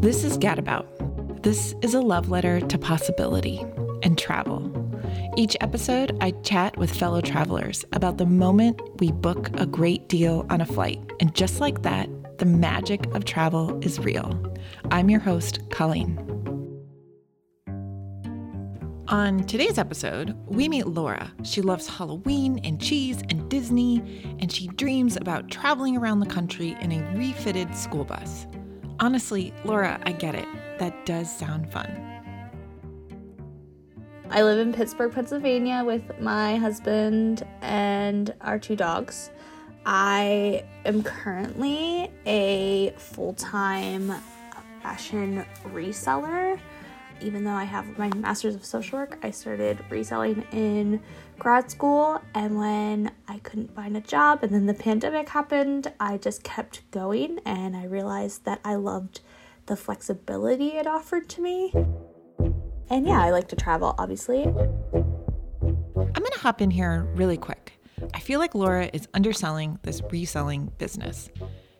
This is Gadabout. This is a love letter to possibility and travel. Each episode, I chat with fellow travelers about the moment we book a great deal on a flight. And just like that, the magic of travel is real. I'm your host, Colleen. On today's episode, we meet Laura. She loves Halloween and cheese and Disney, and she dreams about traveling around the country in a refitted school bus. Honestly, Laura, I get it. That does sound fun. I live in Pittsburgh, Pennsylvania with my husband and our two dogs. I am currently a full time fashion reseller even though I have my master's of social work, I started reselling in grad school. And when I couldn't find a job and then the pandemic happened, I just kept going and I realized that I loved the flexibility it offered to me. And yeah, I like to travel, obviously. I'm going to hop in here really quick. I feel like Laura is underselling this reselling business.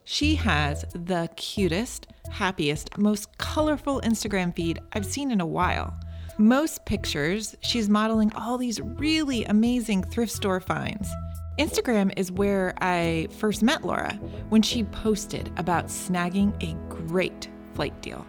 She has the cutest, happiest, most colorful Instagram feed I've seen in a while. Most pictures, she's modeling all these really amazing thrift store finds. Instagram is where I first met Laura when she posted about snagging a great flight deal.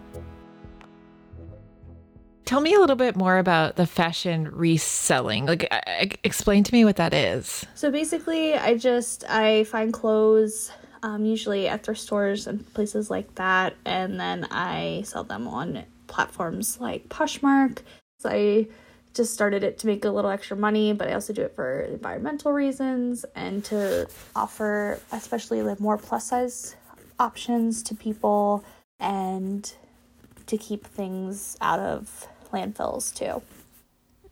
Tell me a little bit more about the fashion reselling. Like, explain to me what that is. So basically, I just I find clothes um, usually at thrift stores and places like that, and then I sell them on platforms like Poshmark. So I just started it to make a little extra money, but I also do it for environmental reasons and to offer, especially like more plus size options to people and to keep things out of landfills too.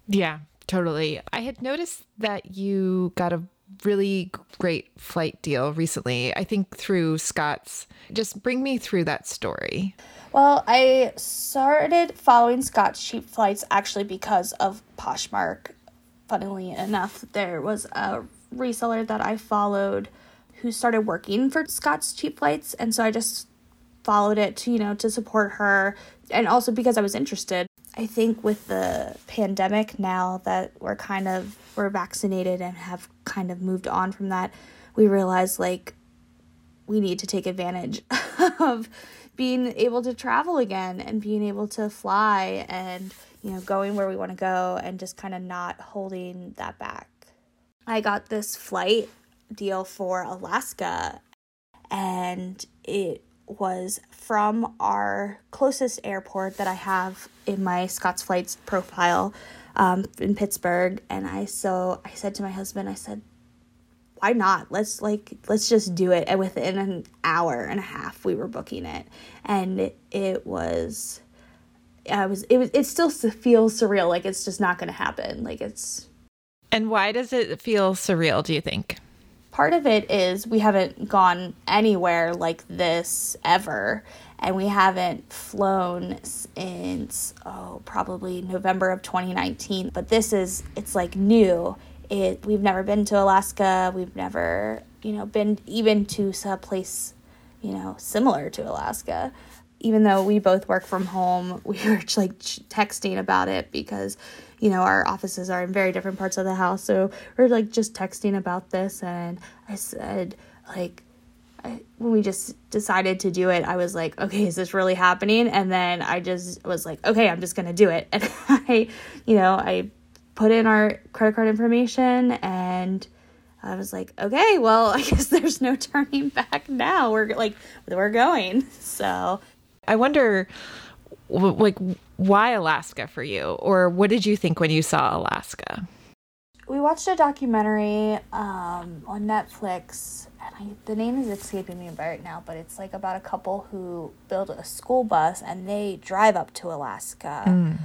Yeah, totally. I had noticed that you got a really great flight deal recently, I think through Scott's. Just bring me through that story. Well, I started following Scott's cheap flights actually because of Poshmark. Funnily enough, there was a reseller that I followed who started working for Scott's cheap flights, and so I just followed it to, you know, to support her and also because I was interested. I think with the pandemic now that we're kind of we're vaccinated and have kind of moved on from that, we realize like we need to take advantage of being able to travel again and being able to fly and you know going where we want to go and just kind of not holding that back. I got this flight deal for Alaska and it was from our closest airport that I have in my Scott's Flights profile um, in Pittsburgh. And I so I said to my husband, I said, why not? Let's like let's just do it. And within an hour and a half, we were booking it, and it, was. I was it was it still feels surreal like it's just not going to happen like it's and why does it feel surreal do you think part of it is we haven't gone anywhere like this ever and we haven't flown since oh probably November of 2019 but this is it's like new. It we've never been to Alaska. We've never you know been even to a place you know similar to Alaska even though we both work from home we were like texting about it because you know, our offices are in very different parts of the house. So we're like just texting about this. And I said, like, I, when we just decided to do it, I was like, okay, is this really happening? And then I just was like, okay, I'm just going to do it. And I, you know, I put in our credit card information and I was like, okay, well, I guess there's no turning back now. We're like, we're going. So I wonder, like, why Alaska for you? Or what did you think when you saw Alaska? We watched a documentary um, on Netflix, and I, the name is escaping me right now, but it's like about a couple who build a school bus and they drive up to Alaska. Mm.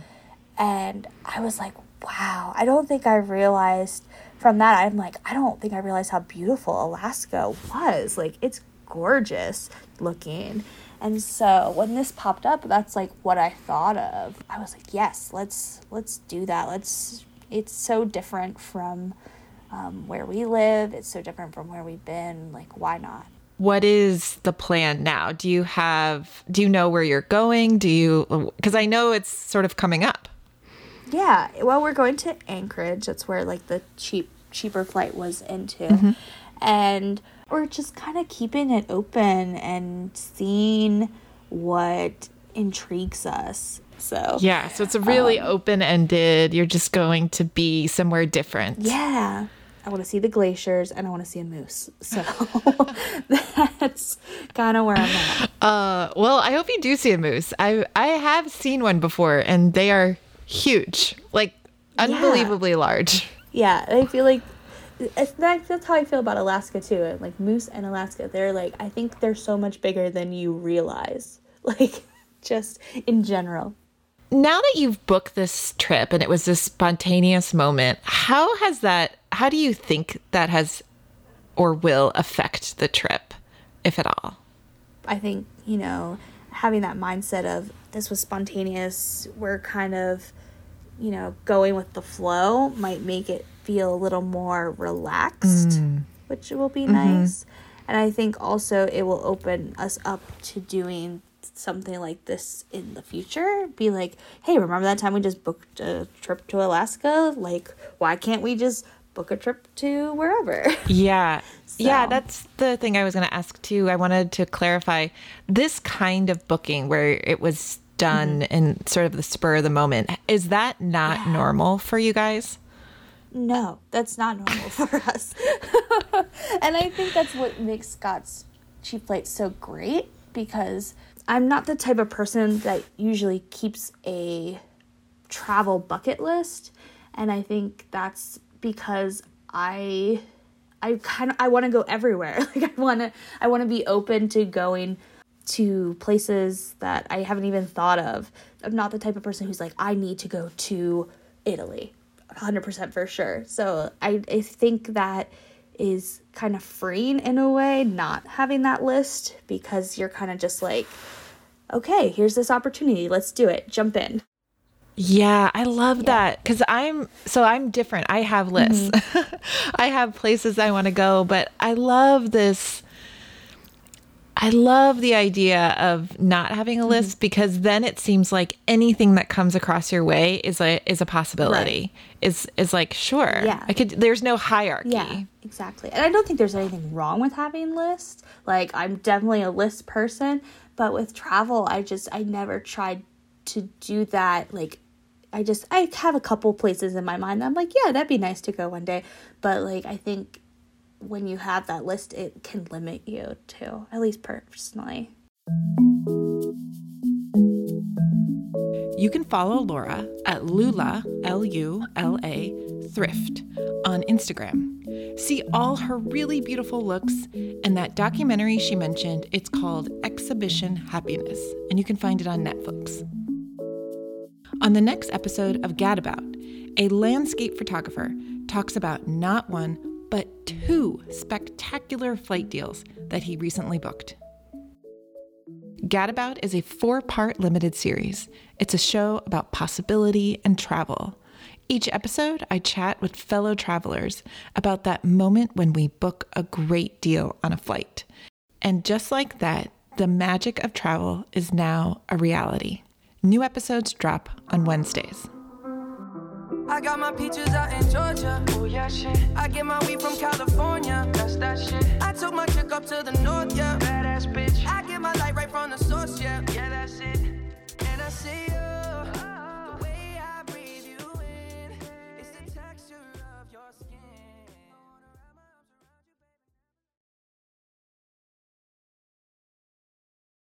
And I was like, wow, I don't think I realized from that. I'm like, I don't think I realized how beautiful Alaska was. Like, it's gorgeous looking. And so when this popped up, that's like what I thought of. I was like, yes, let's let's do that. Let's. It's so different from um, where we live. It's so different from where we've been. Like, why not? what is the plan now? Do you have, do you know where you're going? Do you, because I know it's sort of coming up. Yeah, well, we're going to Anchorage. That's where like the cheap, cheaper flight was into. Mm-hmm. And we're just kind of keeping it open and seeing what intrigues us. So, yeah, so it's a really um, open ended, you're just going to be somewhere different. Yeah. I want to see the glaciers and I want to see a moose. So that's kind of where I'm at. Uh, well, I hope you do see a moose. I I have seen one before and they are huge, like unbelievably yeah. large. Yeah, I feel like that's how I feel about Alaska too. Like moose and Alaska, they're like I think they're so much bigger than you realize. Like just in general now that you've booked this trip and it was this spontaneous moment, how has that, how do you think that has or will affect the trip, if at all? I think, you know, having that mindset of this was spontaneous, we're kind of, you know, going with the flow might make it feel a little more relaxed, mm. which will be mm-hmm. nice. And I think also it will open us up to doing something like this in the future be like hey remember that time we just booked a trip to alaska like why can't we just book a trip to wherever yeah so. yeah that's the thing i was going to ask too i wanted to clarify this kind of booking where it was done mm-hmm. in sort of the spur of the moment is that not yeah. normal for you guys no that's not normal for us and i think that's what makes scott's cheap flight so great because I'm not the type of person that usually keeps a travel bucket list, and I think that's because I I kind of I want to go everywhere. Like I want to I want to be open to going to places that I haven't even thought of. I'm not the type of person who's like I need to go to Italy. 100% for sure. So I I think that is kind of freeing in a way not having that list because you're kind of just like okay here's this opportunity let's do it jump in yeah, I love yeah. that cuz I'm so I'm different. I have lists. Mm-hmm. I have places I want to go, but I love this I love the idea of not having a list mm-hmm. because then it seems like anything that comes across your way is a is a possibility. Right. Is is like sure. Yeah. I could there's no hierarchy. Yeah, exactly. And I don't think there's anything wrong with having lists. Like I'm definitely a list person, but with travel, I just I never tried to do that like I just I have a couple places in my mind I'm like, yeah, that'd be nice to go one day. But like I think when you have that list, it can limit you too, at least personally. You can follow Laura at Lula, L U L A, Thrift on Instagram. See all her really beautiful looks and that documentary she mentioned. It's called Expedition Happiness, and you can find it on Netflix. On the next episode of Gadabout, a landscape photographer talks about not one, but two spectacular flight deals that he recently booked. Gadabout is a four part limited series. It's a show about possibility and travel. Each episode, I chat with fellow travelers about that moment when we book a great deal on a flight. And just like that, the magic of travel is now a reality. New episodes drop on Wednesdays. I got my peaches out in Georgia. Oh yeah, shit. I get my weed from California. That's that shit. I took my chick up to the north, yeah.